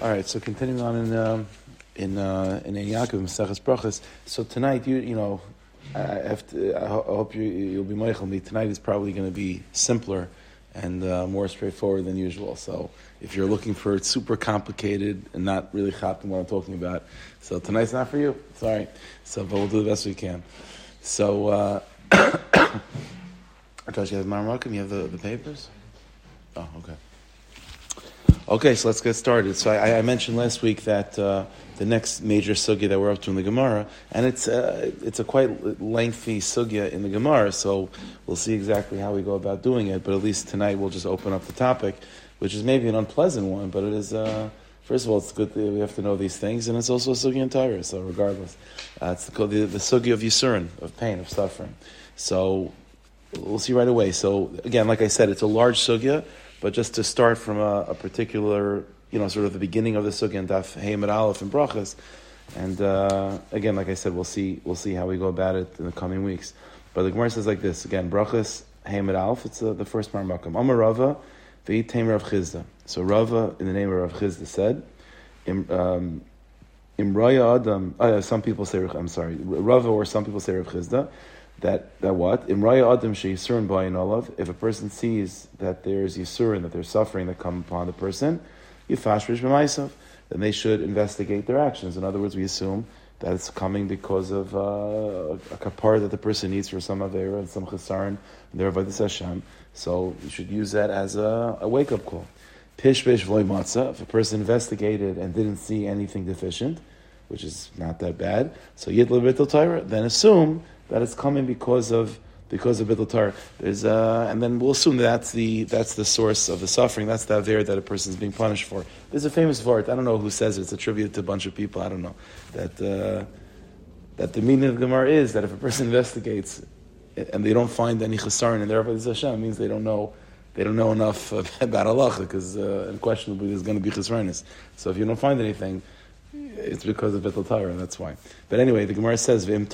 All right, so continuing on in um, in uh, Ein Yaakov Maseches Brachas. So tonight, you you know, I have to. I, ho- I hope you you'll be Michael me. Tonight is probably going to be simpler and uh, more straightforward than usual. So if you're looking for it super complicated and not really chapping what I'm talking about, so tonight's not for you. Sorry. So, but we'll do the best we can. So, uh, Josh, you have Marmakim? You have the, the papers? Oh, okay. Okay, so let's get started. So I, I mentioned last week that uh, the next major sugya that we're up to in the Gemara, and it's uh, it's a quite lengthy sugya in the Gemara. So we'll see exactly how we go about doing it. But at least tonight we'll just open up the topic, which is maybe an unpleasant one, but it is. Uh, first of all, it's good that we have to know these things, and it's also a sugya entire. So regardless, uh, it's the, the, the sugya of yisurin, of pain, of suffering. So we'll see right away. So again, like I said, it's a large sugya. But just to start from a, a, particular, you know, sort of the beginning of the sukkah and daf Hayim Aleph and brachas, and uh, again, like I said, we'll see we'll see how we go about it in the coming weeks. But the Gemara says like this again: brachas Hayim Aleph. It's uh, the first marmakam. Amar Rava v'yitem Rav Chisda. So Rava, in the name of Rav Chisda, said, Im, um, Imraya Adam. Uh, some people say, I'm sorry, Rava, or some people say Rav Chisda that that what imraya adam sheyisurin bayin olav. If a person sees that there's yisurin, that there's suffering that come upon the person, yifashrish b'maisav. Then they should investigate their actions. In other words, we assume that it's coming because of uh, a kapar that the person needs for some avera and some chesaron and their avodas Hashem. So you should use that as a, a wake up call. Pish pish matzah. If a person investigated and didn't see anything deficient, which is not that bad, so yit levitel Torah, then assume that it's coming because of because of Bidl Torah. There's uh, and then we'll assume that that's the that's the source of the suffering. That's the aver that a person is being punished for. There's a famous vart. I don't know who says it. It's attributed to a bunch of people. I don't know that uh, that the meaning of the Gemara is that if a person investigates and they don't find any chesaron in their Hashem, means they don't know they don't know enough about Allah because uh, unquestionably there's going to be chesaronis. So if you don't find anything, it's because of Bidl Torah. That's why. But anyway, the Gemara says v'im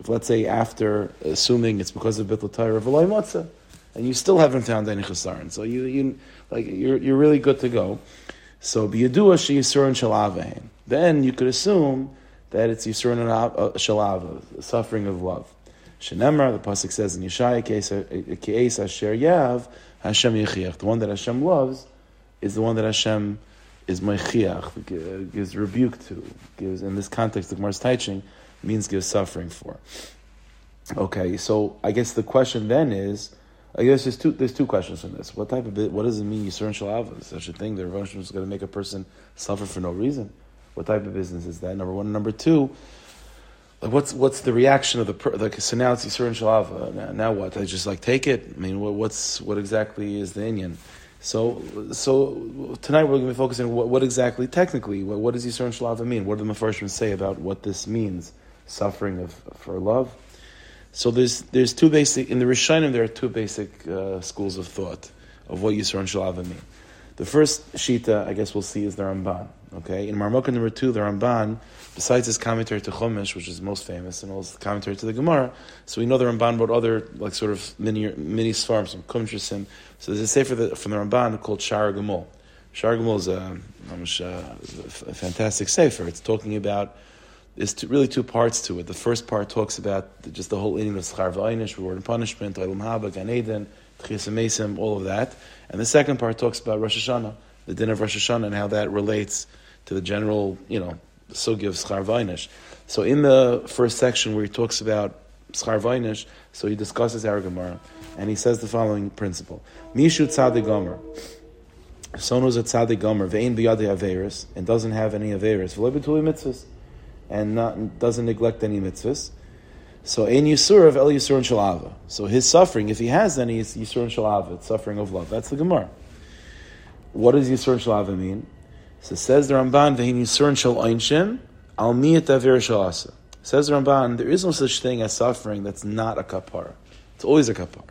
if let's say after assuming it's because of bittul Torah v'loy matzah, and you still haven't found any chesaron, so you you like you're you're really good to go. So biyadua she yisurin shalavain. Then you could assume that it's yisurin shalava, suffering of love. Shenemar, the pasuk says in Yeshaya, ke'es asher yav Hashem yichiach. The one that Hashem loves is the one that Hashem is meichiach, gives rebuke to, gives in this context the Gemara's teaching means gives suffering for. Okay, so I guess the question then is, I guess there's two there's two questions from this. What type of what does it mean Yisur Shalava? Such a thing, the Rav is going to make a person suffer for no reason. What type of business is that? Number one, number two. Like what's what's the reaction of the like so now it's Yisur Shalava. Now, now, what? I just like take it. I mean, what, what's what exactly is the Indian? So, so tonight we're going to be focusing what, what exactly, technically, what, what does Yisur Shalava mean? What do the Mepharshim say about what this means? Suffering of, for love. So there's there's two basic in the Rishonim there are two basic uh, schools of thought of what Yisro and Shalava mean. The first shita I guess we'll see is the Ramban. Okay, in Marmukah number two, the Ramban, besides his commentary to Chumash, which is most famous, and also the commentary to the Gemara, so we know the Ramban wrote other like sort of mini mini svarim, some kumtrasim. So there's a sefer from the Ramban called Shaar HaGemul. Is a, a, a fantastic sefer. It's talking about there's two, really two parts to it. The first part talks about the, just the whole inning of schar v'aynish, reward and punishment, olam haba, gan eden, tchias all of that. And the second part talks about Rosh Hashanah, the din of Rosh Hashanah, and how that relates to the general, you know, sugi of schar v'aynish. So in the first section where he talks about schar v'aynish, so he discusses our Gemara, and he says the following principle: Mishu tzadik gomer. If a tzadik gomer, ve'in biyadi averis, and doesn't have any averis, v'lo betuli mitzvahs and not, doesn't neglect any mitzvahs. So ein yisur of el yisur and shalava. So his suffering, if he has any, is yisur and shalava. It's suffering of love. That's the gemara. What does yisur and shalava mean? So says the Ramban, vehin yisur and shal einshim al miyat shalasa. Says the Ramban, there is no such thing as suffering that's not a kapara. It's always a kapara.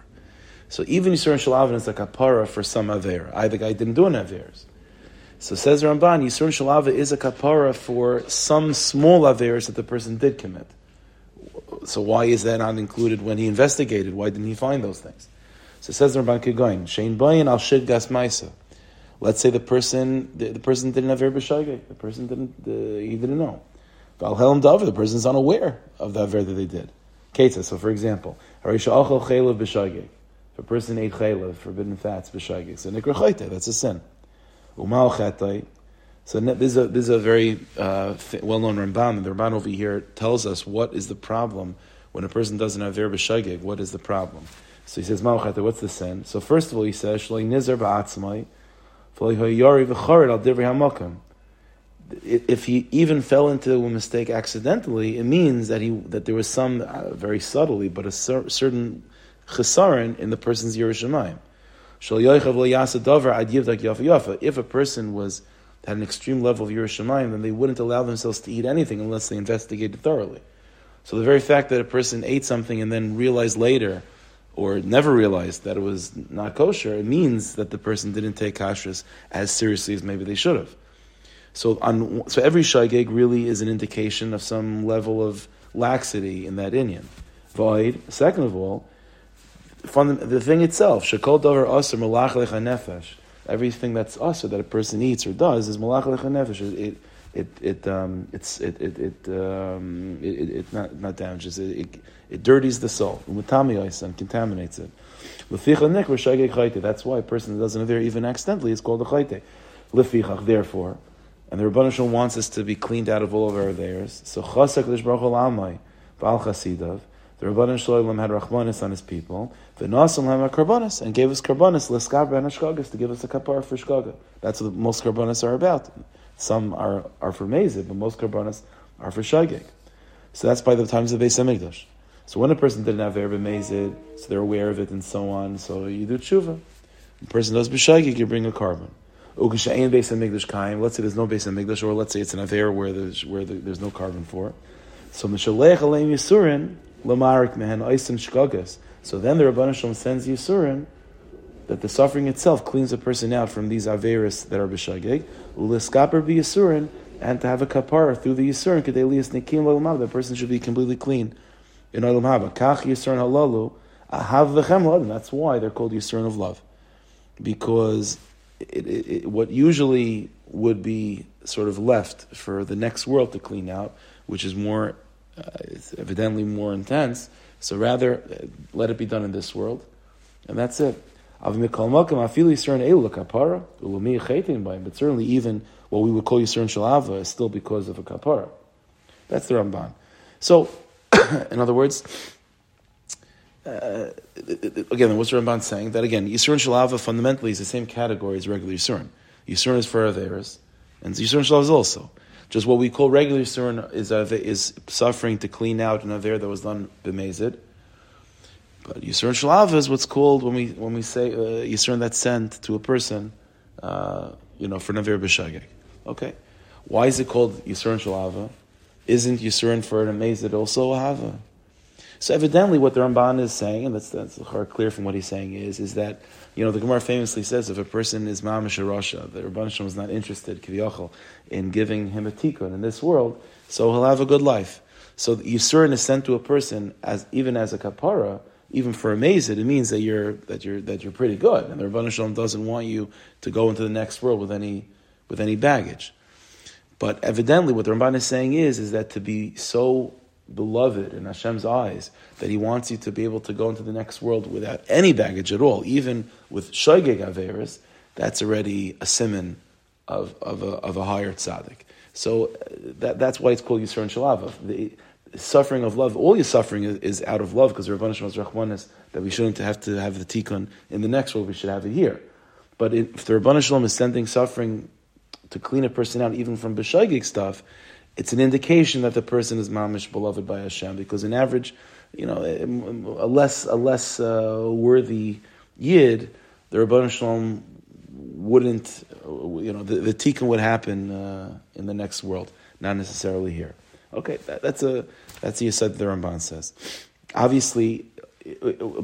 So even yisur and shalava is a kapara for some aver. I the guy didn't do an averes. So says Ramban, Yisur Shalava is a kapara for some small averis that the person did commit. So why is that not included when he investigated? Why didn't he find those things? So says Ramban Kigoin, Shein Bayin al Shid Gas Maisa. Let's say the person the, the person didn't have Aver b'shageg. The person didn't uh, he didn't know. Valhelm davar. The person is unaware of the Aver that they did. Keta. So for example, Harisha achol chaylev b'shageg. If a person ate chaylev, forbidden fats b'shageg, so nikra That's a sin. So this is a, this is a very uh, well-known Ramban. The Ramban over here tells us what is the problem when a person doesn't have ver b'shageg. What is the problem? So he says, Malchata, what's the sin? So first of all, he says, Shloi nizar ba'atzmai, if he even fell into a mistake accidentally, it means that he that there was some uh, very subtly, but a cer- certain chesaron in the person's Yerushalayim. If a person was had an extreme level of Yerushalayim, then they wouldn't allow themselves to eat anything unless they investigated thoroughly. So the very fact that a person ate something and then realized later or never realized that it was not kosher, it means that the person didn't take kashrus as seriously as maybe they should have. So, on, so every shaygeg really is an indication of some level of laxity in that inyan. Void. Second of all, the thing itself, shekol dover aser malach nefesh. Everything that's aser that a person eats or does is malach nefesh. It, it it um, it's it it it, um, it, it, not not damages it, it, it dirties the soul and contaminates it. That's why a person that doesn't there even accidentally is called a chayte. Lefichach, therefore, and the Rebbeinu wants us to be cleaned out of all of our layers. So chasak l'shbaruch amai v'al chasidav. The Rebbeinu Shalom had rachmanis on his people. And gave us karbanis l'skab and to give us a kapar for shkaga. That's what most karbanis are about. Some are, are for Mezid, but most karbanas are for Shagig. So that's by the times of Beis Hamikdash. So when a person didn't have Erba Mezid, so they're aware of it and so on, so you do tshuva. The person does B'Shagig, you bring a carbon. Let's say there's no Beis Hamikdash, or let's say it's an Aver where there's, where there's no carbon for. So Mishalech Aleim Yisurin, Lamarik Mehen Oisim Shkagas. So then the Rabbanah Shalom sends Yisurin that the suffering itself cleans a person out from these averis that are b'shageg, uliskaper b'yisurin, and to have a kapara through the yisurin, kedelias nikim l'olam the person should be completely clean in olam haba. Kach yisurin halalu, ahav v'chem that's why they're called yisurin of love, because it, it, it, what usually would be sort of left for the next world to clean out, which is more, uh, evidently more intense. So rather, uh, let it be done in this world, and that's it. But certainly even what we would call Yisrael Shalava is still because of a kapara. That's the Ramban. So, in other words, uh, again, what's the Ramban saying? That again, Yisrael Shalava fundamentally is the same category as regular Yisrael. Yisrael is for Averis, and Yisrael Shalava is also. Just what we call regular Yisrael is, is suffering to clean out an Aver that was done b'mezid but Yisron Shalava is what's called when we when we say uh, Yisron that's sent to a person, uh, you know, for Navir B'Shageg. Okay, why is it called Yisron Shalava? Isn't Yisron for an amazed also a? So evidently, what the Ramban is saying, and that's that's clear from what he's saying, is is that you know the Gemara famously says if a person is mamish Rasha, the Rabban Shalom is not interested kiviyachol in giving him a tikkun in this world, so he'll have a good life. So Yisron is sent to a person as even as a kapara even for a mazid, it means that you're that you're that you're pretty good, and the Rebbeinu Shalom doesn't want you to go into the next world with any with any baggage. But evidently, what the Ramban is saying is is that to be so beloved in Hashem's eyes that He wants you to be able to go into the next world without any baggage at all, even with shoygeg averis, that's already a simon of of a, of a higher tzaddik. So uh, that, that's why it's called Yisrael Shalava The suffering of love, all your suffering is, is out of love because the Rabban Shemaz that we shouldn't have to have the tikkun in the next world, we should have it here. But if the Rabban Shalom is sending suffering to clean a person out even from b'shaygig stuff, it's an indication that the person is mamish beloved by Hashem because an average, you know, a less a less uh, worthy yid, the Rabban Shalom wouldn't, you know, the, the tikkun would happen uh, in the next world, not necessarily here. Okay, that, that's a that's the Yisad the Ramban says. Obviously,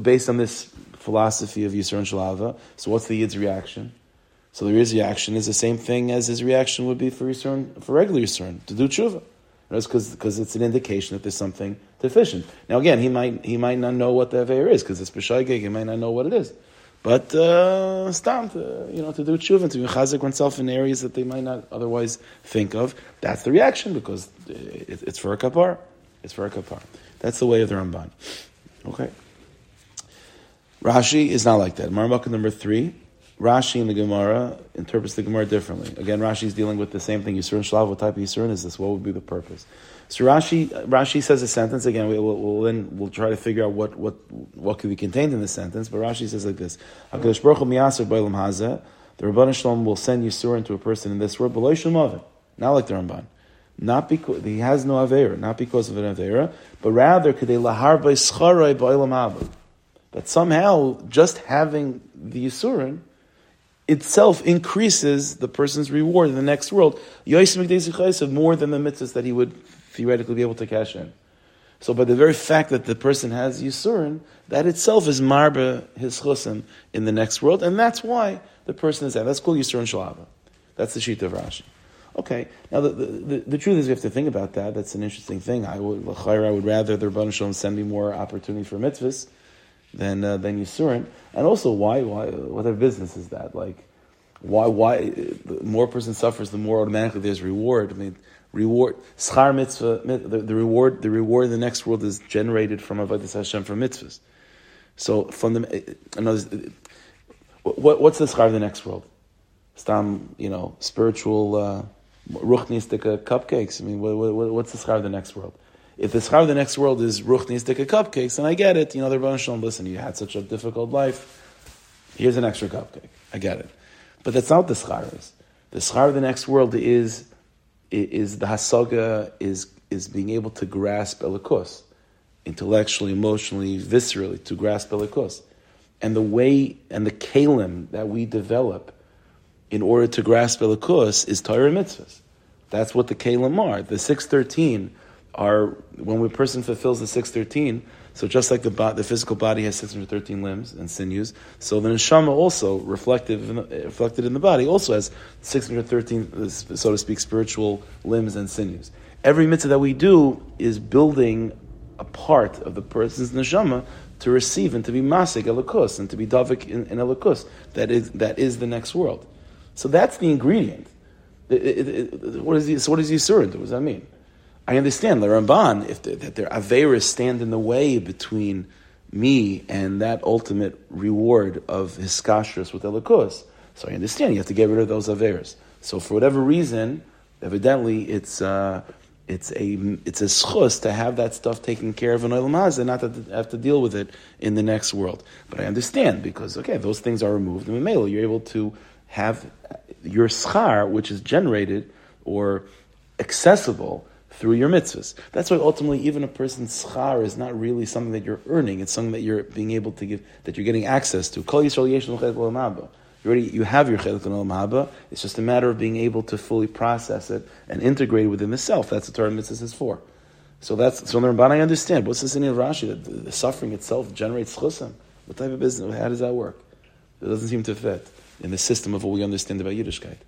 based on this philosophy of Yisro Shalava, so what's the Yid's reaction? So Yid's reaction is the same thing as his reaction would be for Yisro, for regular Yisro, to do tshuva. Because because it's an indication that there's something deficient. Now again, he might he might not know what the aver is because it's b'shaygeg. He might not know what it is. but uh, to you know to do tshuva to be chazik oneself in areas that they might not otherwise think of. That's the reaction because it, it's for a kapar. It's for a kapar. That's the way of the Ramban. Okay. Rashi is not like that. Marmukah number three. Rashi in the Gemara interprets the Gemara differently. Again, Rashi is dealing with the same thing. Yisurin Shlav, what type of Yisurin is this? What would be the purpose? So Rashi, Rashi says a sentence again. We, will we'll, then we'll try to figure out what what what could be contained in the sentence. But Rashi says like this: Hakadosh Baruch Hu. The Rabban Shalom will send Yisurin to a person in this world, b'loy shalom not like the Ramban, not because he has no avera, not because of an avera, but rather could they lahar by b'olam. That somehow just having the Yisurin itself increases the person's reward in the next world. More than the mitzvahs that he would theoretically be able to cash in. So by the very fact that the person has Yisurin, that itself is marba his chusim in the next world, and that's why the person is that. That's called Yisurin Shalava. That's the sheet of Rashi. Okay, now the, the, the, truth is we have to think about that. That's an interesting thing. I would, I would rather the Rabban Shalom send me more opportunity for mitzvahs than, uh, than Yisurin. And also, why, why, what other business is that? Like, why, why, the more person suffers, the more automatically there's reward. I mean, reward schar mitzvah the, the, reward the reward in the next world is generated from avodas Hashem from mitzvahs. So fundamental, what, what's the schar of the next world? Stam, you know, spiritual uh, ruchnistika cupcakes. I mean, what, what, what's the schar of the next world? If the schar of the next world is ruchnistika cupcakes, and I get it, you know, the Rebbe Shalom, listen, you had such a difficult life. Here's an extra cupcake. I get it, but that's not what the schar is. The schar of the next world is is the hasaga is is being able to grasp elikos, intellectually, emotionally, viscerally, to grasp elikos, and the way and the kalim that we develop in order to grasp elikos is Torah mitzvahs. That's what the kalim are. The six thirteen are when a person fulfills the six thirteen. So just like the, the physical body has 613 limbs and sinews, so the neshama also reflected in the, reflected in the body also has 613, so to speak, spiritual limbs and sinews. Every mitzvah that we do is building a part of the person's neshama to receive and to be masik elikus and to be davik in, in elikus. That is that is the next world. So that's the ingredient. It, it, it, what is the, so what is Yisurin? What does that mean? I understand the Ramban if that their averas stand in the way between me and that ultimate reward of hiskashrus with elikos. So I understand you have to get rid of those averas. So for whatever reason, evidently it's uh, it's a it's a schus to have that stuff taken care of in olam and not to have to deal with it in the next world. But I understand because okay, those things are removed, and in you're able to have your schar, which is generated or accessible through your mitzvahs. That's why ultimately even a person's schar is not really something that you're earning, it's something that you're being able to give, that you're getting access to. Kol Yisrael yesh you already you have your chelik and haba. It's just a matter of being able to fully process it and integrate it within the self. That's what Torah mitzvahs is for. So that's so the Ramban I understand. What's this in Rashi that the, the, suffering itself generates chusim? What type of business? How does that work? It doesn't seem to fit in the system of what we understand about Yiddishkeit.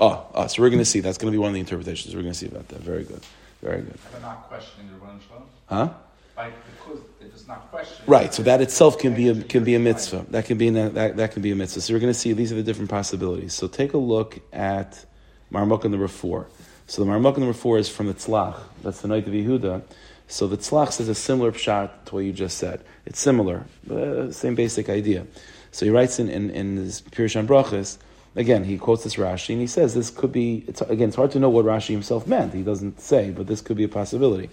Oh, oh, so we're going to see. That's going to be one of the interpretations. We're going to see about that. Very good. Very good. But not questioning the Rebbeinu Huh? By, because it's not questioning. Right. So that itself can be a, can be a mitzvah. That can be a, that, that can be a mitzvah. So we're going to see these are the different possibilities. So take a look at Marmukah number four. So the Marmukah number four is from the Tzlach. That's the night of Yehuda. So the Tzlach says a similar pshat to what you just said. It's similar, uh, same basic idea. So he writes in, in, in his Pirush Brachas, Again, he quotes this Rashi and he says this could be. It's, again, it's hard to know what Rashi himself meant. He doesn't say, but this could be a possibility.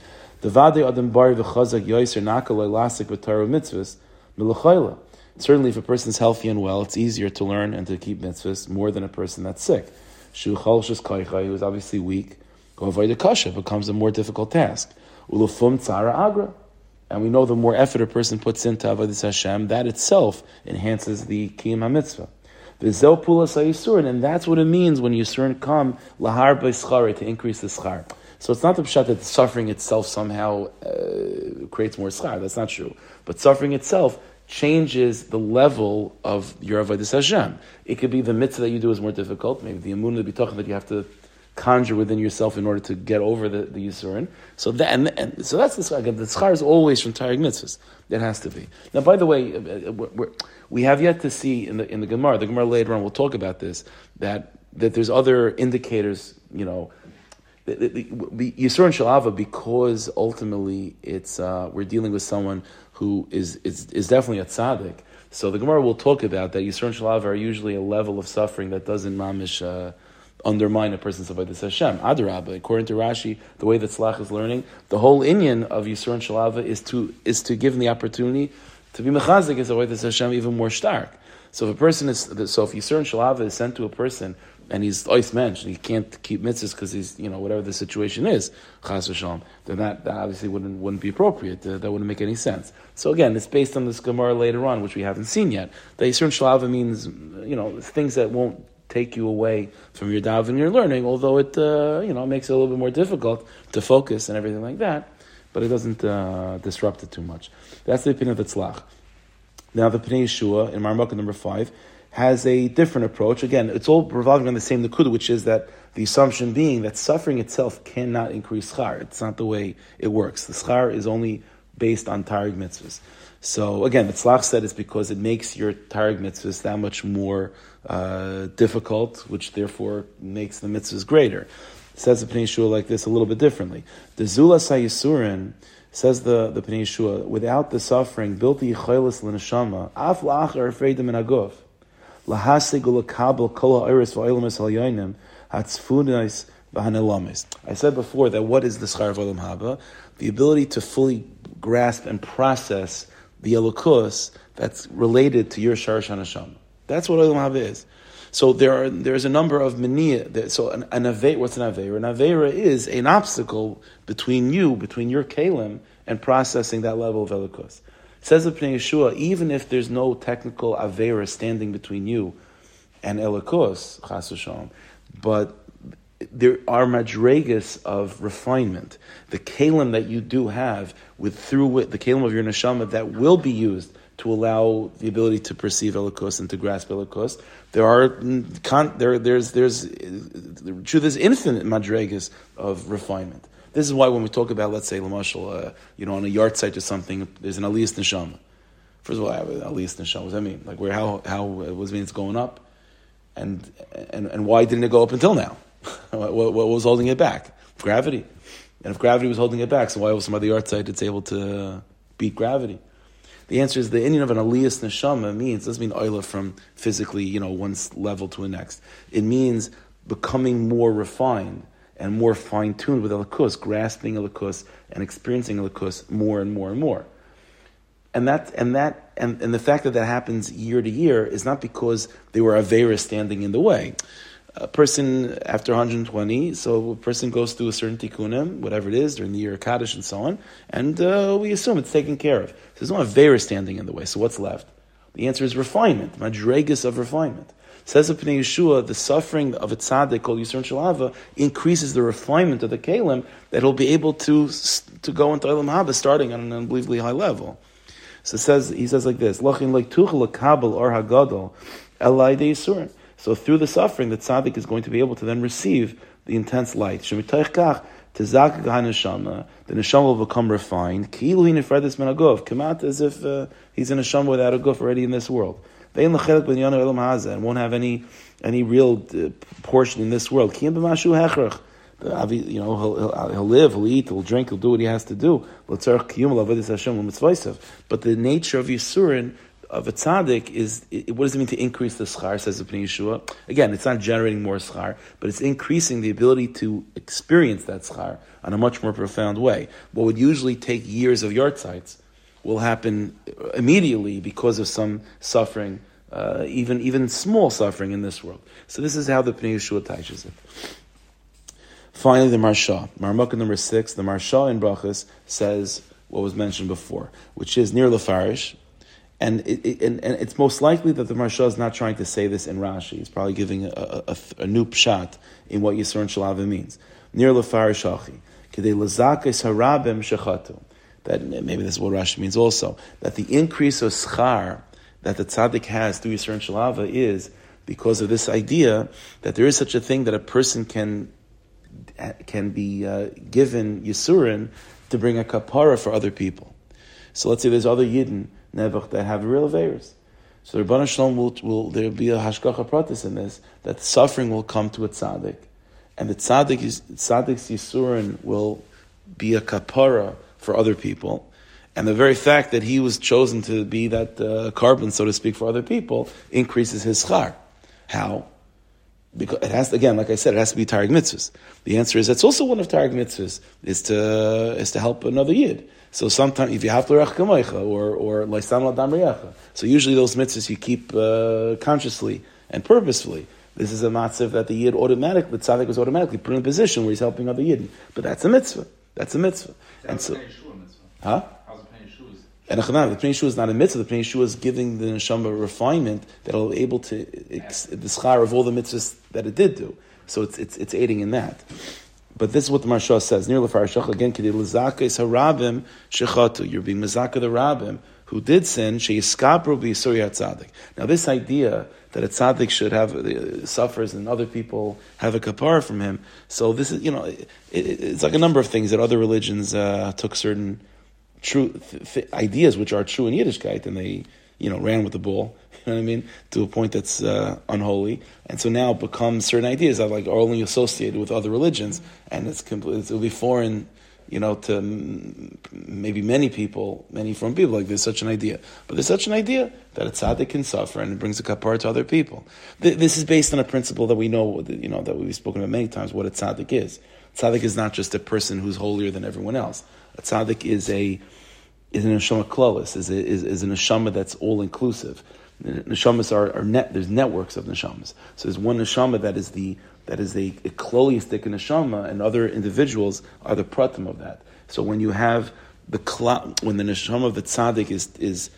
Certainly, if a person is healthy and well, it's easier to learn and to keep mitzvahs more than a person that's sick. Who is obviously weak, becomes a more difficult task. And we know the more effort a person puts into Avodah Hashem, that itself enhances the Kiyam HaMitzvah. And that's what it means when yisurin come lahar b'schare to increase the schar. So it's not the pshat that suffering itself somehow uh, creates more schar. That's not true. But suffering itself changes the level of your avodas Hashem. It could be the mitzvah that you do is more difficult. Maybe the emunah, the bitachon that you have to conjure within yourself in order to get over the, the Yisurin. So that, and, and, so that's the schar. The schar is always from Taryag mitzvahs. It has to be. Now, by the way, uh, uh, we have yet to see in the, in the Gemara, the Gemara later on will talk about this, that, that there's other indicators, you know, the, the, the Yisur and Shalava, because ultimately it's, uh, we're dealing with someone who is, is, is definitely a tzaddik. So the Gemara will talk about that Yisur and Shalava are usually a level of suffering that doesn't mamish, uh, undermine a person's avodas Hashem. Adarabba, according to Rashi, the way that Slach is learning, the whole inyan of Yisur Shalava is to is to give him the opportunity to be mechazik his avodas Hashem even more stark. So if a person is so if Yisur Shalava is sent to a person and he's ois mensch and he can't keep mitzvahs because he's you know whatever the situation is chas v'shalom, then that, that obviously wouldn't wouldn't be appropriate. That wouldn't make any sense. So again, it's based on this Gemara later on, which we haven't seen yet. The Yisur Shalava means you know things that won't take you away from your dav and your learning, although it uh, you know makes it a little bit more difficult to focus and everything like that, but it doesn't uh, disrupt it too much. That's the opinion of the tzlach. Now the Pnei Yeshua in Marmukah number five has a different approach. Again, it's all revolving on the same nakuda, which is that the assumption being that suffering itself cannot increase schar. It's not the way it works. The schar is only based on taryag mitzvahs. So again, the tzlach said it's because it makes your taryag mitzvahs that much more uh, difficult, which therefore makes the mitzvahs greater. Says the Pnei Yeshua like this a little bit differently. The Zula Sayisurin says the, the Pnei Yeshua, without the suffering, built the Yichaylis l'neshama, af la'achar freidim in aguf, lahasig ulakabel kol ha'iris v'oilamis ha'yoinim, hatzfunais v'hanelamis. I said before that what is the schar of olam haba? The ability to fully grasp and process the elokus that's related to your sharash hanashama. That's what Olam Haba is. So there are there's a number of mania. So an, an ave, what's an avera? An avera is an obstacle between you, between your kalim, and processing that level of elikus. Says the Pnei Yeshua, even if there's no technical avera standing between you and elikus, chas but there are madregas of refinement. The kalim that you do have with through the kalim of your neshama that will be used to allow the ability to perceive elikos and to grasp elikos. There are there there's there's the truth is infinite madregas of refinement. This is why when we talk about let's say lamashal, uh, you know, on a yard site or something, there's an aliyas neshama. First of all, aliyas neshama. What does that mean? Like where how how it mean it's going up, and and and why didn't it go up until now? what, what, was holding it back? Gravity. And if gravity was holding it back, so why was some other yard site it's able to beat gravity? The answer is the Indian of an aliyas neshama means doesn't mean oila from physically, you know, one level to the next. It means becoming more refined and more fine tuned with elikus, grasping elikus and experiencing elikus more and more and more. And that and that and, and the fact that that happens year to year is not because they were avera standing in the way a person after 120, so a person goes through a certain tikkunim, whatever it is, during the year of Kaddish and so on, and uh, we assume it's taken care of. So there's no Avera standing in the way, so what's left? The answer is refinement, madregas of refinement. Says the Pnei Yeshua, the suffering of a tzaddik called Yisrael Shalava increases the refinement of the kalim that he'll be able to, to go into Olam Haba starting on an unbelievably high level. So says, he says like this, Lachin like kabel or hagadol elai de Yisurin. So through the suffering, the tzaddik is going to be able to then receive the intense light. The neshama will become refined. Come out as if uh, he's in a neshama without a guf already in this world. And won't have any any real uh, portion in this world. You know, he'll, he'll, he'll, live, he'll eat, he'll drink, he'll do what he has to do. But the nature of Yisurin of a tzaddik is what does it mean to increase the schar? Says the Pnei Yeshua. Again, it's not generating more schar, but it's increasing the ability to experience that schar on a much more profound way. What would usually take years of yard sites will happen immediately because of some suffering, uh, even even small suffering in this world. So this is how the Pnei Yeshua teaches it. Finally, the Maharsha, Marmukah number six, the Maharsha in Brachas says what was mentioned before, which is near Lefarish, and, it, it, and, and, it's most likely that the Maharsha is not trying to say this in Rashi. He's probably giving a, a, a, a new pshat in what Yisur Shalava means. Near Lefar Shachi. That maybe this is what Rashi means also. That the increase of schar that the tzaddik has through Yisur Shalava is because of this idea that there is such a thing that a person can can be uh, given Yisurin to bring a kapara for other people. So let's say there's other Yidden, Nebuch, that have real Averis. So the Rabban Shalom will, will there be a hashgacha pratis in this, that suffering will come to a tzaddik, and the tzaddik tzaddik's Yisurin will be a kapara for other people. And the very fact that he was chosen to be that uh, carbon, so to speak, for other people, increases his schar. How? Because it has to, again, like I said, it has to be targ mitzvahs. The answer is that's also one of targ mitzvahs is to is to help another yid. So sometimes if you have to or or laisam ladam so usually those mitzvahs you keep uh, consciously and purposefully. This is a matzav that the yid automatically, the tzaddik was automatically put in a position where he's helping other yid. But that's a mitzvah. That's a mitzvah. And so, a mitzvah. huh? And the Pnei is not a mitzvah. The Pnei is giving the neshama refinement that will be able to ex- the schar of all the mitzvahs that it did do. So it's, it's, it's aiding in that. But this is what the Maharsha says. Near Lefarashach again, Kedi Harabim. You're being Mazaka the Rabim who did sin. Now this idea that a tzaddik should have uh, suffers and other people have a kapara from him. So this is, you know, it, it, it's like a number of things that other religions uh, took certain true th- th- ideas which are true in Yiddishkeit, and they you know ran with the ball. You know what I mean? To a point that's uh, unholy, and so now become certain ideas that like are only associated with other religions, and it's complete. It'll be foreign. You know, to maybe many people, many from people, like there's such an idea. But there's such an idea that a tzaddik can suffer and it brings a kapar to other people. This is based on a principle that we know, you know, that we've spoken about many times, what a tzaddik is. Tzaddik is not just a person who's holier than everyone else. A tzaddik is a is an neshama klolis, is, is, is a neshama that's all inclusive. Neshamas are, are net, there's networks of neshamas. So there's one neshama that is the that is a, a neshama, and other individuals are the pratim of that. So when you have the when the neshama of the tzaddik is is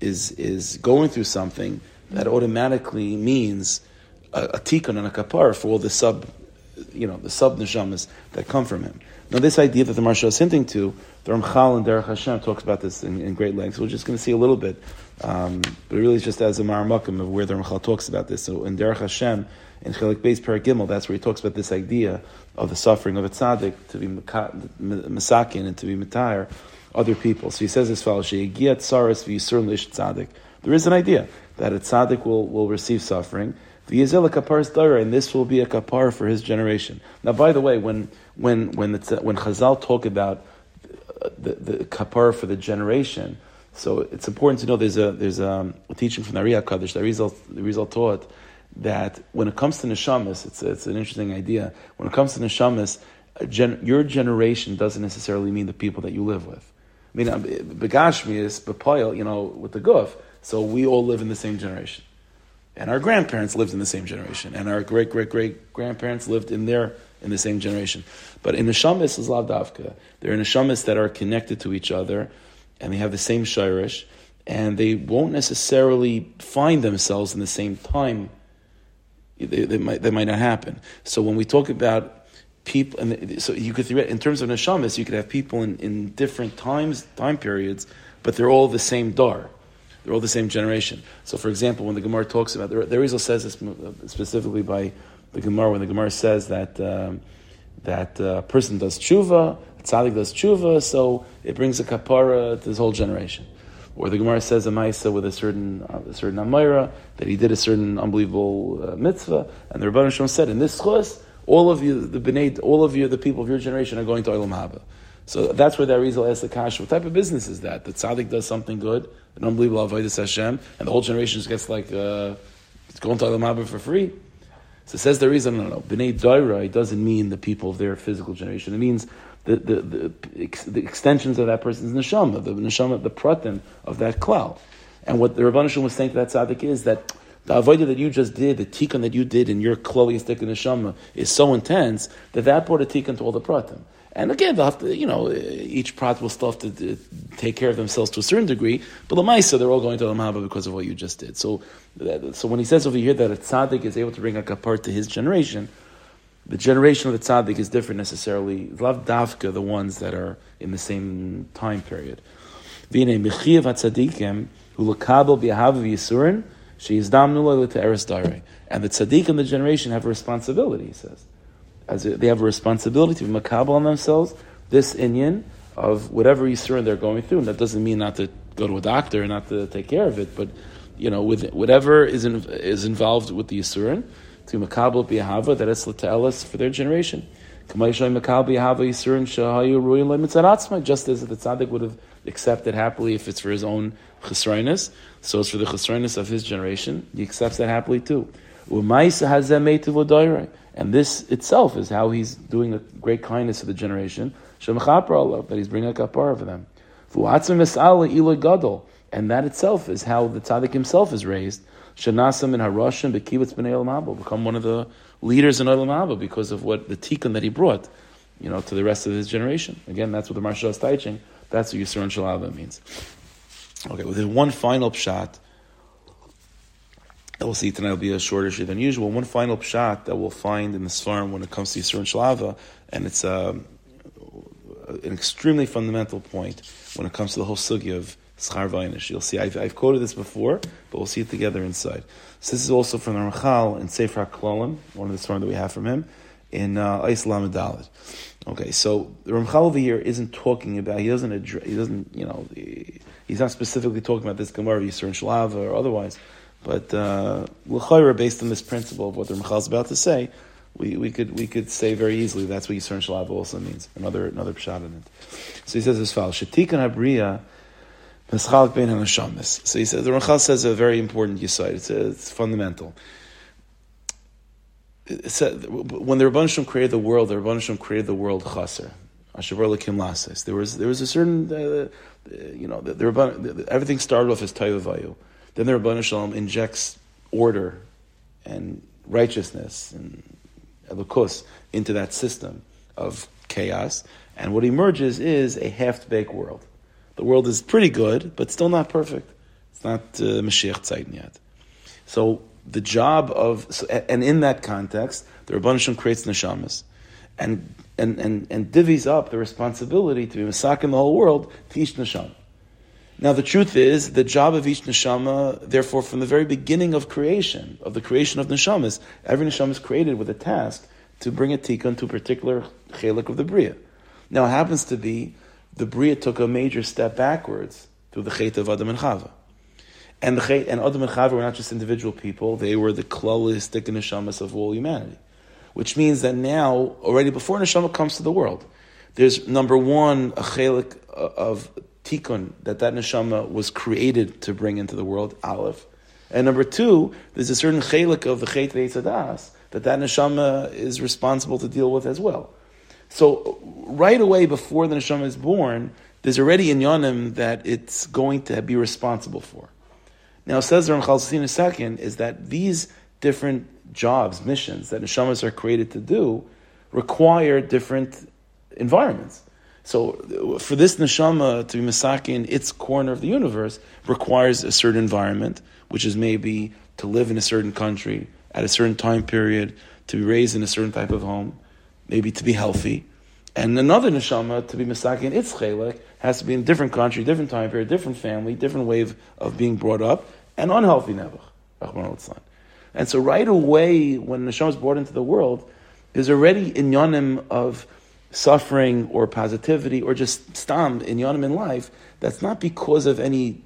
is is going through something, that automatically means a, a tikkun and a kapar for all the sub, you know, the sub neshamas that come from him. Now, this idea that the Maharsha is hinting to, the Ramchal and Derech Hashem talks about this in, in great length. So we're just going to see a little bit, um, but really it's just as a Maramakam of where the Ramchal talks about this. So in Derech Hashem, in Chelik Beis Paragimel, that's where he talks about this idea of the suffering of a tzaddik to be masakin and to be matayr other people. So he says as follows: She'egiat saras v'yisur lish. There is an idea that a tzaddik will, will receive suffering. V'yizel kapar and this will be a kapar for his generation. Now, by the way, when when when it's uh, when Chazal talk about uh, the, the kapar for the generation, so it's important to know there's a there's a, um, a teaching from the Ari Kaddish. The result the result taught that when it comes to neshamas, it's it's an interesting idea. When it comes to neshamas, gen, your generation doesn't necessarily mean the people that you live with. I mean, um, begashmi is bepoil, you know, with the guf. So we all live in the same generation, and our grandparents lived in the same generation, and our great great great grandparents lived in their in the same generation. But in the neshamis is lavdavka. They're in neshamis that are connected to each other, and they have the same shirish, and they won't necessarily find themselves in the same time. They, they might, they might not happen. So when we talk about people, and so you could in terms of neshamis, you could have people in, in different times, time periods, but they're all the same dar. They're all the same generation. So, for example, when the Gemara talks about, the, the Rizal says this specifically by the Gemara when the Gemara says that um, that uh, person does tshuva, tzaddik does tshuva, so it brings a kapara to this whole generation. Or the Gemara says a ma'isa with a certain uh, a certain amira that he did a certain unbelievable uh, mitzvah, and the Rebbeinu Shalom said in this chus, all of you, the bnei, all of you, the people of your generation, are going to Olam Haba. So that's where the Arizal asks the Kash, what type of business is that? The tzaddik does something good, an unbelievable avodah Hashem, and the whole generation just gets like, uh, it's going to Olam Haba for free. So it says the reason, no, no, B'nai Daira, doesn't mean the people of their physical generation. It means the, the, the, the extensions of that person's neshama, the neshama, the pratim of that klal. And what the Rabban was saying to that tzaddik is that the avodah that you just did, the tikkun that you did in your klalistic neshama is so intense that that brought a tikkun to all the pratim. And again, they'll have to, you know, eh, each prat will still have to eh, take care of themselves to a certain degree. But the Lamaisa, they're all going to Lamaba because of what you just did. So, eh, so when he says over here that a tzaddik is able to bring a kapar to his generation, the generation of the tzaddik is different necessarily. Lav davka, the ones that are in the same time period. Vine mechiv hatzadikim hu lekabel bi'ahav v'yisurin she is dam nula to eres And the tzaddik in the generation have a responsibility, he says. As they have a responsibility to be makabel on themselves this inyan of whatever yisurin they're going through. And that doesn't mean not to go to a doctor and not to take care of it, but you know, with whatever is in, is involved with the yisurin, to makabel b'yahava that is us for their generation. Just as the tzaddik would have accepted happily if it's for his own chesroinus, so it's for the chesroinus of his generation. He accepts that happily too. And this itself is how he's doing a great kindness to the generation. That he's bringing a kapara for them. And that itself is how the tzaddik himself is raised. Shanasam in Harashim, Bekivitz B'nei Elam become one of the leaders in Olam Abba because of what the tikkun that he brought, you know, to the rest of his generation. Again, that's what the Marshal is teaching. That's what Yisroel Shalava means. Okay, with well, one final pshat that we'll see tonight will be a shorter shir than usual. One final pshat that we'll find in the Svarim when it comes to Yisroel Shalava, and it's um, an extremely fundamental point when it comes to the whole sugi of Schar Vainish. You'll see, I've, I've, quoted this before, but we'll see it together inside. So this is also from the Ramchal in Sefer HaKlolim, one of the stories that we have from him, in uh, Islam Dalit. Okay, so the Ramchal over here isn't talking about, he doesn't address, he doesn't, you know, he, he's not specifically talking about this Gemara, Yisur and Shalava, or otherwise, but uh, based on this principle of what the Ramchal is about to say, we, we could we could say very easily that's what Yisur and Shalava also means. Another another pshat in it. So he says as follows: Shetikan Habriya so he says the Ramchal says a very important yisoid. It's, it's fundamental. It's a, when the Rebbeinu Shem created the world, the Rebbeinu Shem created the world chaser. There was there was a certain uh, you know the, the everything started off as Tayavayu. Then the Rebbeinu Shalom injects order and righteousness and elukus into that system of chaos, and what emerges is a half-baked world. The world is pretty good, but still not perfect. It's not uh, Mashiach Tzayden yet. So the job of, so, and in that context, the Rabban Shem creates neshamas, and and and and divvies up the responsibility to be masak in the whole world to each neshama. Now the truth is, the job of each neshama, therefore, from the very beginning of creation, of the creation of neshamas, every neshama is created with a task to bring a tikkun to a particular chelik of the bria. Now it happens to be the Bria took a major step backwards through the Chet of Adam and Chava. And the Chet, and Adam and Chava were not just individual people, they were the klolistic neshamas of all humanity. Which means that now, already before neshama comes to the world, there's number one, a chelik uh, of tikkun, that that neshama was created to bring into the world, aleph. And number two, there's a certain chelik of the chet ve'etzadas, that that neshama is responsible to deal with as well. So right away before the neshama is born, there's already in Yonim that it's going to be responsible for. Now, says the Ramchal in a second, is that these different jobs, missions that neshamas are created to do, require different environments. So, for this neshama to be masakin, its corner of the universe requires a certain environment, which is maybe to live in a certain country at a certain time period, to be raised in a certain type of home maybe to be healthy, and another neshama to be misakin its chelek has to be in a different country, different time period, different family, different way of, of being brought up, and unhealthy nebuch. And so right away, when neshama is brought into the world, there's already inyanim of suffering or positivity or just stam inyanim in life that's not because of any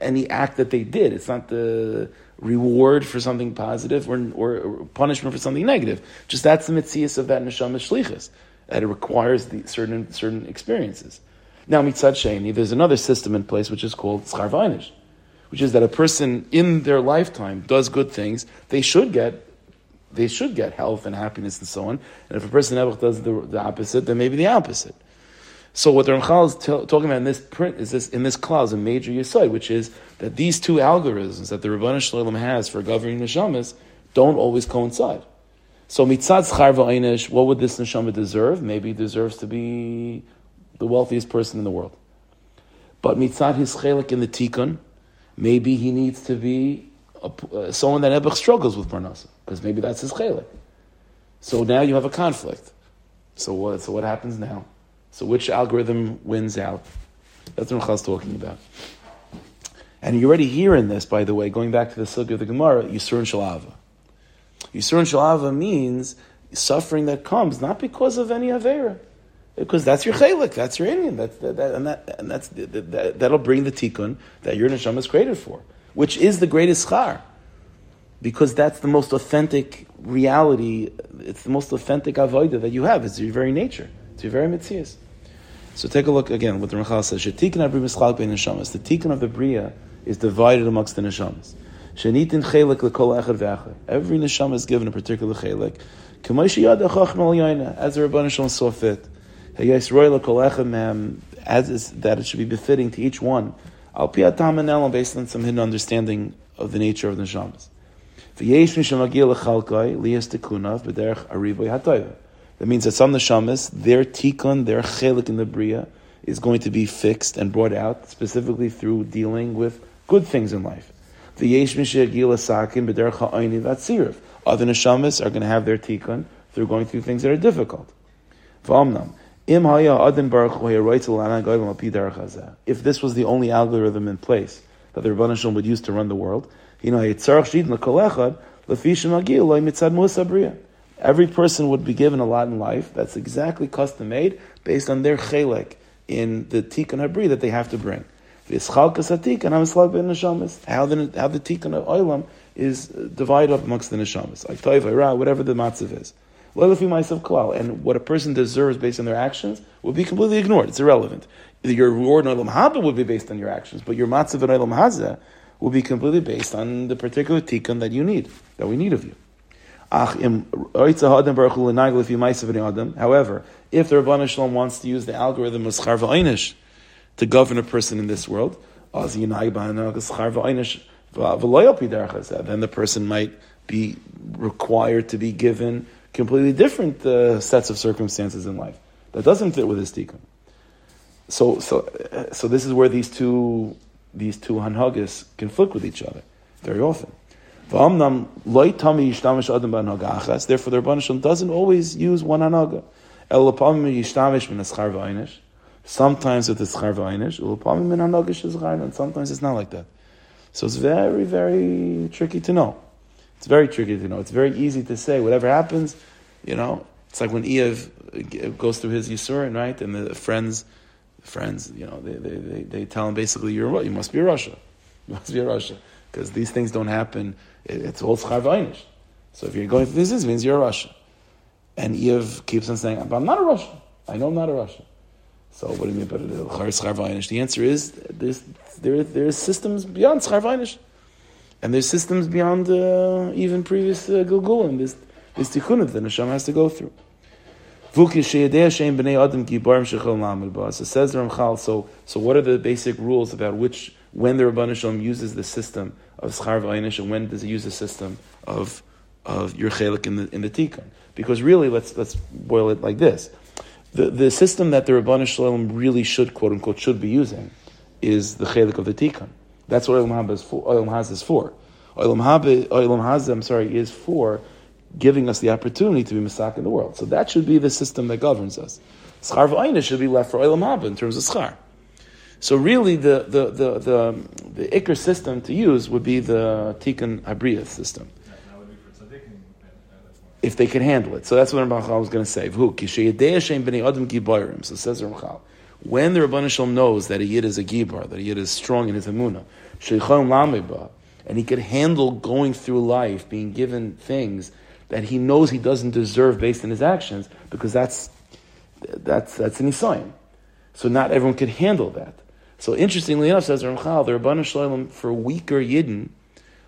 any act that they did. It's not the reward for something positive or, or, punishment for something negative. Just that's the mitzias of that neshama shlichus, that it requires the certain certain experiences. Now, mitzad sheni, there's another system in place which is called tzchar which is that a person in their lifetime does good things, they should get they should get health and happiness and so on. And if a person does the, the opposite, then maybe the opposite. So what the Ramchal is t- talking about in this print is this in this clause, a major yisod, which is that these two algorithms that the Rabbanu Shalom has for governing neshamas don't always coincide. So mitzad schar v'aynish, what would this neshama deserve? Maybe he deserves to be the wealthiest person in the world. But mitzad his chelik in the tikkun, maybe he needs to be a, uh, someone that Ebech struggles with parnasa, because maybe that's his chelik. So now you have a conflict. So what? So what happens now? So which algorithm wins out? That's what is talking about. And you already hear in this, by the way, going back to the Sukkah of the Gemara, Yisur and Shalava. Yisur and Shalava means suffering that comes not because of any avera, because that's your chalik, that's your Indian, that's that, that, and that and that's that, that'll bring the tikkun that your neshama is created for, which is the greatest schar, because that's the most authentic reality. It's the most authentic avodah that you have. It's your very nature. It's your very mitzias. So take a look again what the Ramchal says. The tikkun of the bria is divided amongst the neshamas. Shenitin echad. Every neshama is given a particular chelik. As the Rabban Shalom saw fit. As is, that it should be befitting to each one. Based on some hidden understanding of the nature of the neshamas. That means that some neshamas, their tikkun, their chelik in the bria, is going to be fixed and brought out specifically through dealing with good things in life. The yesh sakin that's other neshamas are going to have their tikkun through going through things that are difficult. If this was the only algorithm in place that the Rebbeinu would use to run the world, every person would be given a lot in life that's exactly custom made based on their chelek in the tikkun habri that they have to bring. How the how the tikkun oilam is divided up amongst the neshamas, whatever the matzav is. And what a person deserves based on their actions would be completely ignored. It's irrelevant. Your reward in Olam Haba would be based on your actions, but your matzav in Olam Hazeh will be completely based on the particular tikkun that you need, that we need of you. However, if the Rabban Shalom wants to use the algorithm of Schar to govern a person in this world, then the person might be required to be given completely different uh, sets of circumstances in life that doesn't fit with his tikkun. So, so, so this is where these two these two hanhagas conflict with each other very often. Therefore, the Rebbeinu doesn't always use one hanaga. Sometimes the schar and sometimes it's not like that. So it's very, very tricky to know. It's very tricky to know. It's very easy to say whatever happens, you know. It's like when Eev goes through his Yisurin, right? And the friends, friends, you know, they, they, they, they tell him basically, you're what? You must be a rasha. You must be a rasha. Because these things don't happen. it's all schar So if you're going through this, it means you're a rasha. And Eev keeps on saying, but I'm not a Russian. I know I'm not a Russian. So what do you mean by the The answer is there's, there, there's systems beyond schar and there's systems beyond uh, even previous uh, Gilgulim. There's, there's tikkunah that Hashem has to go through. So says Ramchal, so, so what are the basic rules about which, when the Rabban Hashem uses the system of Schar V'aynish and when does he use the system of, of your chelik in the, in the tikkun? Because really, let's, let's boil it like this. The, the system that the Rabban Shalom really should, quote unquote, should be using is the chelik of the tikkun. That's what Olam Haba is for. Olam is for. Haba, Olam Haz, I'm sorry, is for giving us the opportunity to be Masak in the world. So that should be the system that governs us. Schar v'ayna should be left for Olam Haba in terms of schar. So really, the the the the, the ikr system to use would be the Tikkun Habriya system. If they can handle it. So that's what Ramchal was going to say. Who? So says Ramchal. When the Rabban Shalom knows that a Yid is a Gibar, that a Yid is strong in his Amunah, and he could handle going through life, being given things that he knows he doesn't deserve based on his actions, because that's, that's, that's an Isayim. So not everyone could handle that. So interestingly enough, says Ramchal, the Rabban Shalom for weaker Yidden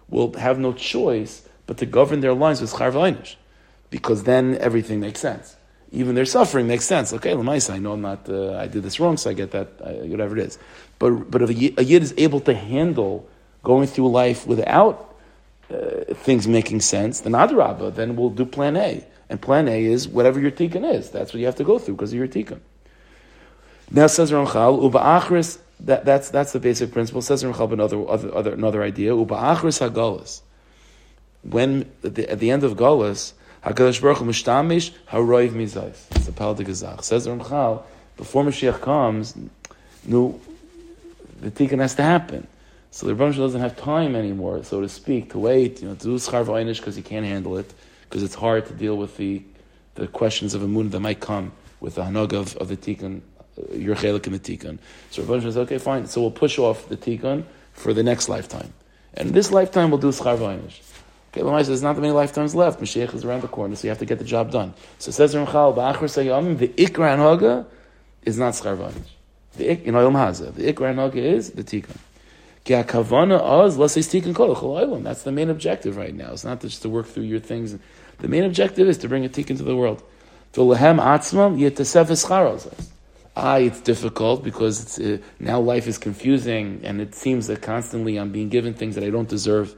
will have no choice but to govern their lives with Char because then everything makes sense even their suffering makes sense. Okay, Lamaisa, I know I'm not, uh, I did this wrong, so I get that, uh, whatever it is. But, but if a yid, a yid, is able to handle going through life without uh, things making sense, then Adarabba, then we'll do plan A. And plan A is whatever your tikkun is. That's what you have to go through because of your tikkun. Now says Ramchal, Uba Achris, that, that's, that's the basic principle. Says Ramchal another, other, other, another idea, Uba Achris HaGolas. When, at the, at the end of Golas, Hakadosh Baruch Hu mishtamish haroiv mizayis. It's the Pal Gazach. Says Ramchal, before Mashiach comes, no, the tikkun has to happen. So the Rebbe doesn't have time anymore, so to speak, to wait, you know, to do schar because he can't handle it, because it's hard to deal with the the questions of Amun that might come with the Hanog of, of the Tikkun, uh, your Chelik in the Tikkun. So Rabban says, okay, fine. So we'll push off the Tikkun for the next lifetime. And this lifetime we'll do Schar Vaynish. Okay, Lamai says, there's not that many lifetimes left. Mashiach is around the corner, so you have to get the job done. So says Ramchal, Ba'achar Sayyamim, the Ikra Haga is not Schar Vaynish. The the Ikra Haga is the Tikkun. That's the main objective right now. It's not just to work through your things. The main objective is to bring a tikkun to the world. Ah, it's difficult because it's, uh, now life is confusing and it seems that constantly I'm being given things that I don't deserve.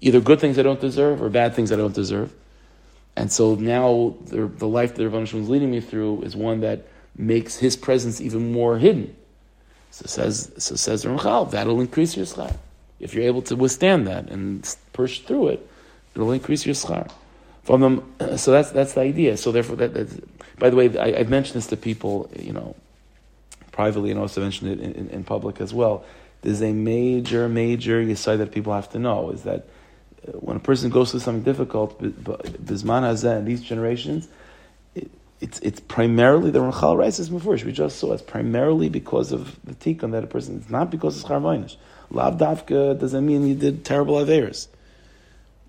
Either good things I don't deserve or bad things I don't deserve. And so now the, the life that Rav is leading me through is one that makes his presence even more hidden. So says so says Ramchal, that'll increase your schar. If you're able to withstand that and push through it, it'll increase your schar. From them, so that's that's the idea. So therefore, that, by the way, I, have mentioned this to people, you know, privately, and also mentioned it in, in, in public as well. There's a major, major yisai that people have to know is that uh, when a person goes through something difficult, bisman hazeh, in these generations, it's it's primarily the Ramchal this before. We just saw it's primarily because of the tikkun that a person. It's not because it's charvainish. Lav davka doesn't mean you did terrible averis.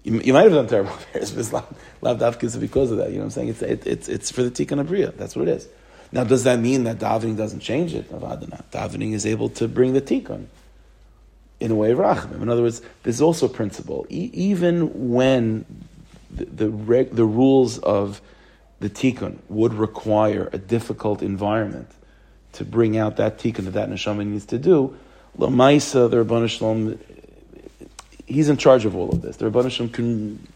You, you might have done terrible averis, but lav, davka is because of that. You know what I'm saying? It's it, it's it's for the tikkun abriya. That's what it is. Now, does that mean that davening doesn't change it? Davening is able to bring the tikkun in a way of rachamim. In other words, there's also a principle. E- even when the the, reg, the rules of the tikkun would require a difficult environment to bring out that tikkun that that neshama needs to do, Lamaisa, the Rabban Shalom, he's in charge of all of this. The Rabban Shalom can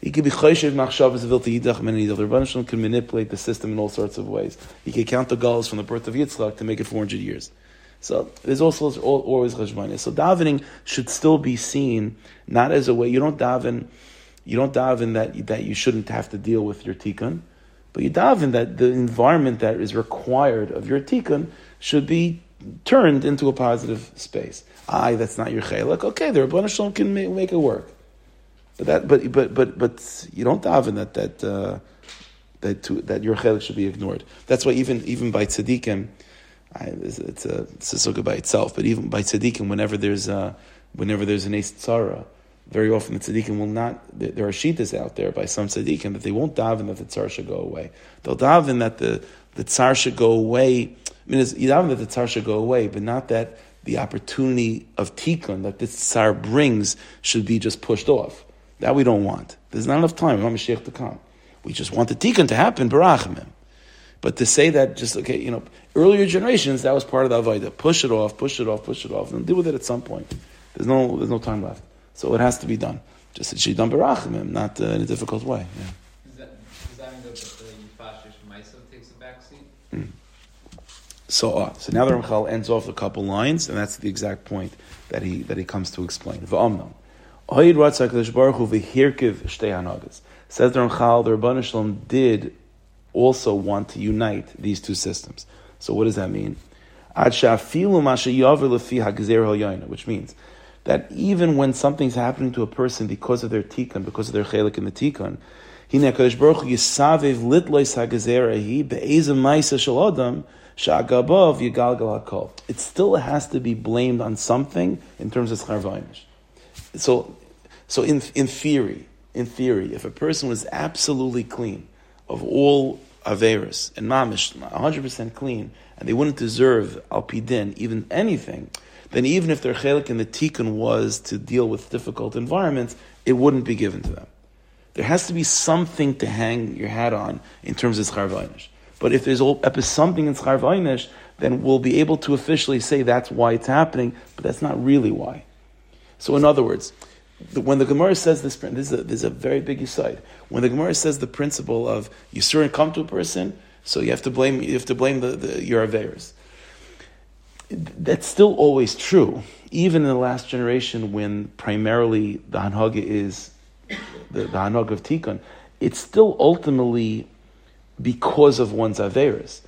he can be choshev machshavas vilti yidach men The Rabban Shalom can manipulate the system in all sorts of ways. He can count the galls from the birth of Yitzchak to make it 400 years. So there's also always cheshbon. So davening should still be seen not as a way you don't daven you don't daven that that you shouldn't have to deal with your tikkun, but you daven that the environment that is required of your tikkun should be turned into a positive space. Aye, that's not your chelik. Okay, the Rabban Shalom can make, make, it work, but that but but but but you don't daven that that. Uh, that to, that your chelik should be ignored. That's why even even by tzaddikim, I, it's, it's a it's a by itself. But even by tzaddikim, whenever there's a, whenever there's an ace tzara, very often the tzaddikim will not, there are shitas out there by some tzaddikim that they won't daven that the tsar should go away. They'll daven that the, the tsar should go away. I mean, it's, you daven that the tsar should go away, but not that the opportunity of tikkun that this tsar brings should be just pushed off. That we don't want. There's not enough time for Mashiach to come. We just want the tikkun to happen, barachimim. But to say that just, okay, you know, earlier generations, that was part of the Avodah. Push it off, push it off, push it off, and deal with it at some point. There's no, there's no time left. So it has to be done. Just it should be done not uh, in a difficult way. Yeah. Does that, does that mean that the Yifashish takes the back seat? Mm. So, uh, so now the Ramchal ends off a couple lines, and that's the exact point that he that he comes to explain. V'amnam. Says the Ramchal, the Rabban Shalom did also want to unite these two systems. So what does that mean? Which means that even when something's happening to a person because of their tikkun, because of their chelik in the tikkun, Hine HaKadosh Baruch Hu yisavev litlois ha'gezerahi be'ezem ma'isa shel adam sha'agabav yigalgal hakol. It still has to be blamed on something in terms of schar So, so in, in theory, in theory, if a person was absolutely clean of all averis and mamish, 100% clean, and they wouldn't deserve alpidin, even anything, then even if their chelik in the tikkun was to deal with difficult environments, it wouldn't be given to them. There has to be something to hang your hat on in terms of schar But if there's something in schar then we'll be able to officially say that's why it's happening, but that's not really why. So in other words, when the Gemara says this, this is a, this is a very big aside. When the Gemara says the principle of you and come to a person, so you have to blame you have to blame the, the your averis that's still always true, even in the last generation when primarily the Hanhaga is the, the Hanhaga of Tikkun. It's still ultimately because of one's Averis.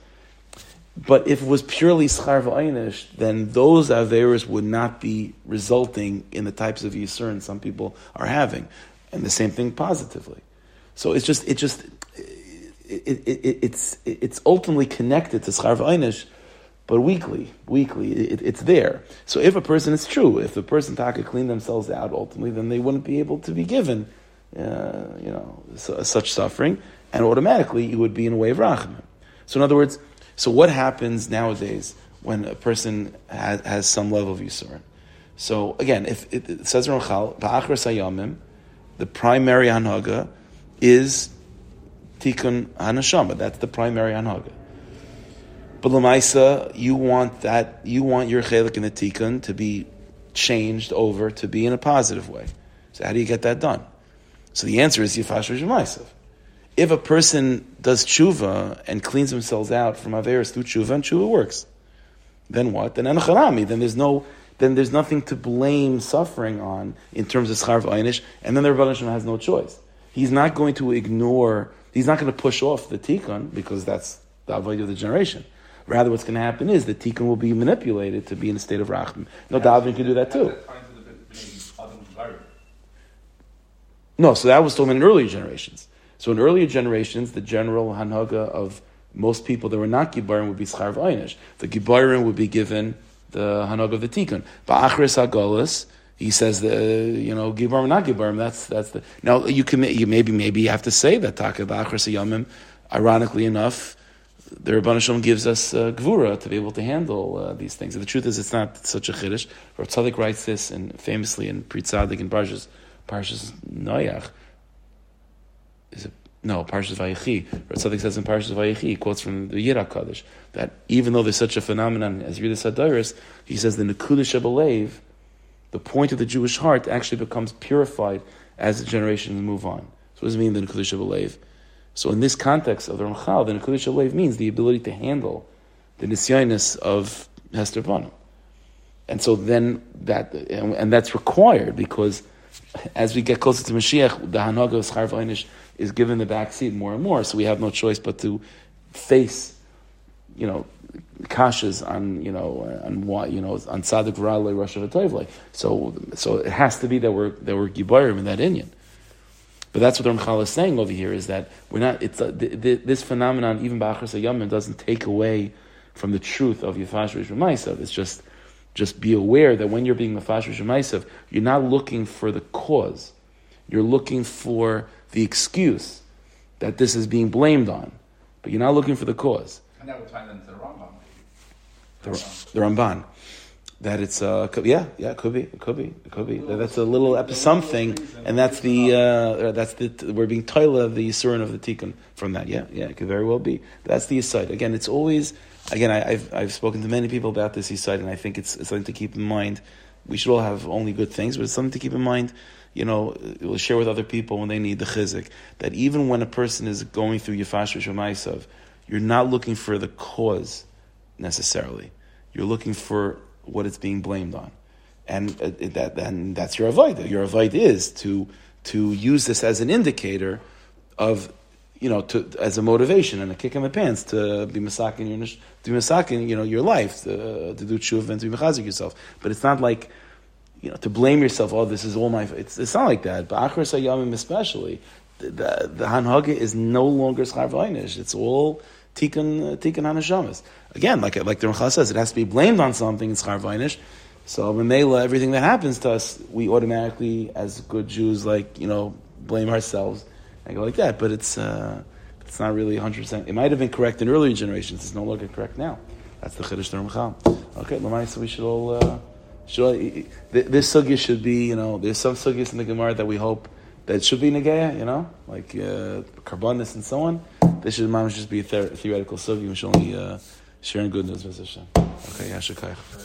But if it was purely schar v'aynish, then those averas would not be resulting in the types of yisurin some people are having, and the same thing positively. So it's just it just it, it, it, it's it's ultimately connected to schar v'einish, but weekly, weekly, it, it's there. So if a person, it's true, if the person taka clean themselves out ultimately, then they wouldn't be able to be given, uh, you know, su- such suffering, and automatically it would be in a way of rachamim. So in other words, so what happens nowadays when a person has, has some level of yisurin? So again, if it, it says Ramchal, ba'achar sayamim, the primary anhaga is tikkun hanashama. That's the primary anhaga. But lemaisa, you want that, you want your chelik in the tikkun to be changed over to be in a positive way. So how do you get that done? So the answer is yifash rishmaisav. If a person does tshuva and cleans themselves out from averis through tshuva, and tshuva works, then what? Then anacharami. Then there's no, then there's nothing to blame suffering on in terms of schar v'einish, and then the Rebbe has no choice. He's not going to ignore. He's not going to push off the tikkun because that's the avoid of the generation. Rather, what's going to happen is the tikkun will be manipulated to be in a state of rachim. No, Davin can do that too. That's fine to the Bnei Adam Gvar. No, so that was still in earlier generations. So in earlier generations, the general hanhaga of most people that were not gibarim would be schar v'einish. The gibarim would be given the hanhaga of the tikkun. Ba'achris hagolas, he says the uh, you know gibarim not gibarim. That's that's the now you can you maybe maybe you have to say that taka ba'achris yamim. Ironically enough, the Rebbeinu Shalom gives us uh, gvura to be able to handle uh, these things. And the truth is, it's not such a chiddush. Rav Tzadok writes this, and famously in Pri Tzaddik and Parshas Parshas Noach. Is it no Parshas Vayechi? Rav Tzadok says in Parshas Vayechi, quotes from the Yirah Kaddish that even though there's such a phenomenon as Yirah Sadiris, he says the Nekudah Shebelev, the point of the Jewish heart, actually becomes purified as the generations move on. So what does it mean the Nekudah Shebelev? So in this context of the Ramchal, the Nekudah Shebelev means the ability to handle the nisyanis of Hester Banu. And so then that, and, and that's required because as we get closer to Mashiach, the Hanaga of Schar is given the back seat more and more, so we have no choice but to face, you know, kashas on, you know, on what, you know, on Sadik V'Ralei, Rosh Hashanah So, so it has to be that we're, that we're Gibarim in that Inyan. But that's what the Ramchal is saying over here is that we're not. It's uh, the, this phenomenon, even ba'achras Yamin, doesn't take away from the truth of Yifash Rish It's just, just be aware that when you're being Yifash Rish you're not looking for the cause. You're looking for the excuse that this is being blamed on, but you're not looking for the cause. And that would tie into the Rambam. The, the Ramban. That it's uh yeah yeah it could be it could be it could be. That's a little ep- something and that's the uh, that's the we're being toila of the yisurin of the tikkun from that. Yeah yeah it could very well be. That's the aside again it's always again I, I've I've spoken to many people about this aside and I think it's, it's something to keep in mind. We should all have only good things but it's something to keep in mind you know we'll share with other people when they need the chizik that even when a person is going through yifash Maisav, you're not looking for the cause necessarily. You're looking for what it's being blamed on. And uh, that, and that's your avoid. Your avoid is to, to use this as an indicator of, you know, to, as a motivation and a kick in the pants to be masakin your, to be masakin, you know, your life, to, to do tshuv and to be mechazik yourself. But it's not like, you know, to blame yourself, oh, this is all my, it's, it's not like that. But Achar Sayyamim especially, the, the, the Hanhaga is no longer Schar It's all tikkun, uh, tikkun Hanashamas. Again, like, like the Ramchal says, it has to be blamed on something, it's Schar So, Mamela, everything that happens to us, we automatically, as good Jews, like, you know, blame ourselves and go like that. But it's, uh, it's not really 100%. It might have been correct in earlier generations. It's no longer correct now. That's the Chiddush Ramchal. Okay, Lamai, so we should all, uh, should all, this sugya should be, you know, there's some sugyas in the Gemara that we hope that should be Nageya, you know, like uh, and so on. This should just be a theoretical sugya. Should only uh, sharing good news. Okay, Yashakayach.